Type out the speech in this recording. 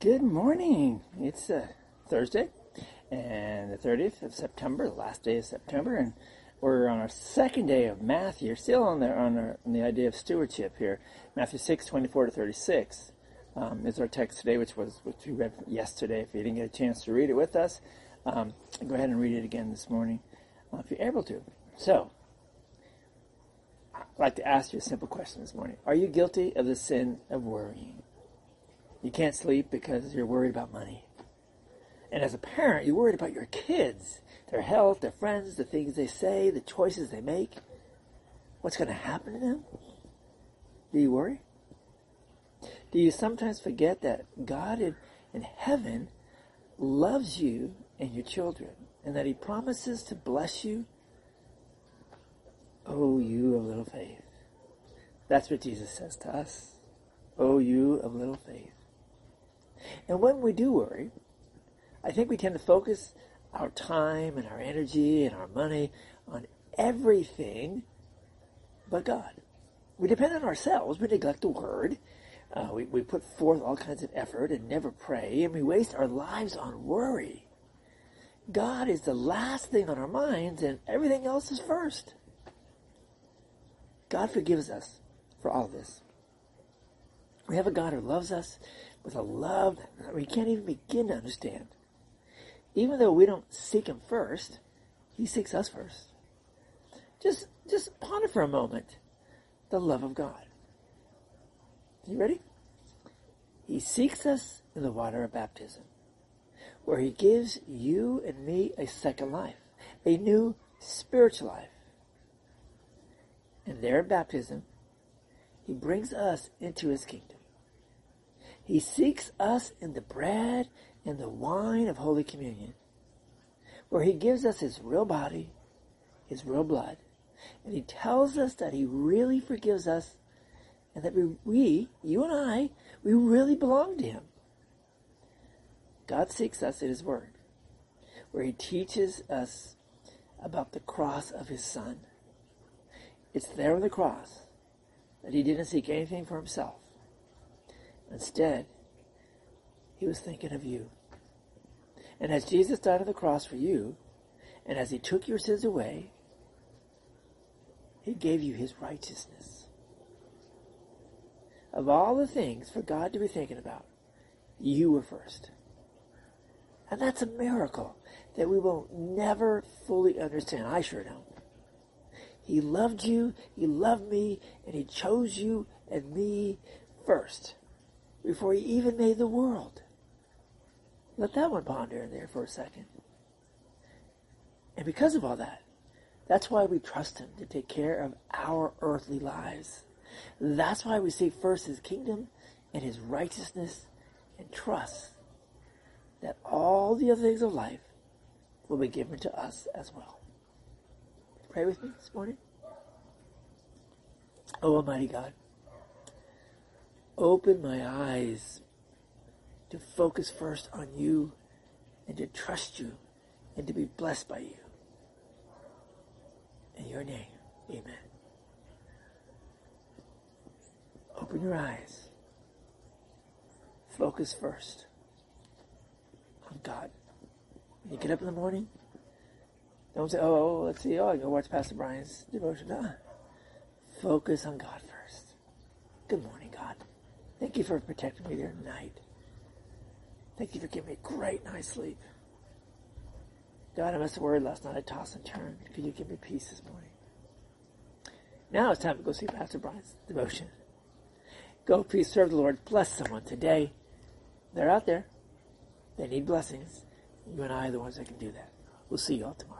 Good morning. It's uh, Thursday and the 30th of September, the last day of September, and we're on our second day of Matthew. Still on the on, our, on the idea of stewardship here. Matthew 6, 24 to 36 um, is our text today, which was which we read yesterday. If you didn't get a chance to read it with us, um, go ahead and read it again this morning uh, if you're able to. So, I'd like to ask you a simple question this morning: Are you guilty of the sin of worrying? You can't sleep because you're worried about money. And as a parent, you're worried about your kids, their health, their friends, the things they say, the choices they make. What's going to happen to them? Do you worry? Do you sometimes forget that God in, in heaven loves you and your children and that He promises to bless you? Oh, you of little faith. That's what Jesus says to us. Oh, you of little faith. And when we do worry, I think we tend to focus our time and our energy and our money on everything but God. We depend on ourselves. We neglect the Word. Uh, we, we put forth all kinds of effort and never pray, and we waste our lives on worry. God is the last thing on our minds, and everything else is first. God forgives us for all this. We have a God who loves us with a love that we can't even begin to understand. Even though we don't seek Him first, He seeks us first. Just, just ponder for a moment the love of God. You ready? He seeks us in the water of baptism, where He gives you and me a second life, a new spiritual life. And there in baptism, He brings us into His kingdom. He seeks us in the bread and the wine of Holy Communion, where He gives us His real body, His real blood, and He tells us that He really forgives us and that we, we, you and I, we really belong to Him. God seeks us in His Word, where He teaches us about the cross of His Son. It's there on the cross that He didn't seek anything for Himself Instead, he was thinking of you. And as Jesus died on the cross for you, and as he took your sins away, he gave you his righteousness. Of all the things for God to be thinking about, you were first. And that's a miracle that we will never fully understand. I sure don't. He loved you, he loved me, and he chose you and me first before he even made the world. Let that one ponder in there for a second. And because of all that, that's why we trust him to take care of our earthly lives. That's why we seek first his kingdom and his righteousness and trust that all the other things of life will be given to us as well. Pray with me this morning. Oh, Almighty God, open my eyes to focus first on you and to trust you and to be blessed by you. In your name, amen. Open your eyes. Focus first on God. When you get up in the morning, don't say, oh, oh let's see, oh, I go watch Pastor Brian's devotion. Focus on God first. Good morning, God. Thank you for protecting me there tonight. Thank you for giving me a great night's sleep. God, I must have worried last night. I tossed and turned. Could you give me peace this morning? Now it's time to go see Pastor Brian's devotion. Go, please serve the Lord. Bless someone today. They're out there. They need blessings. You and I are the ones that can do that. We'll see you all tomorrow.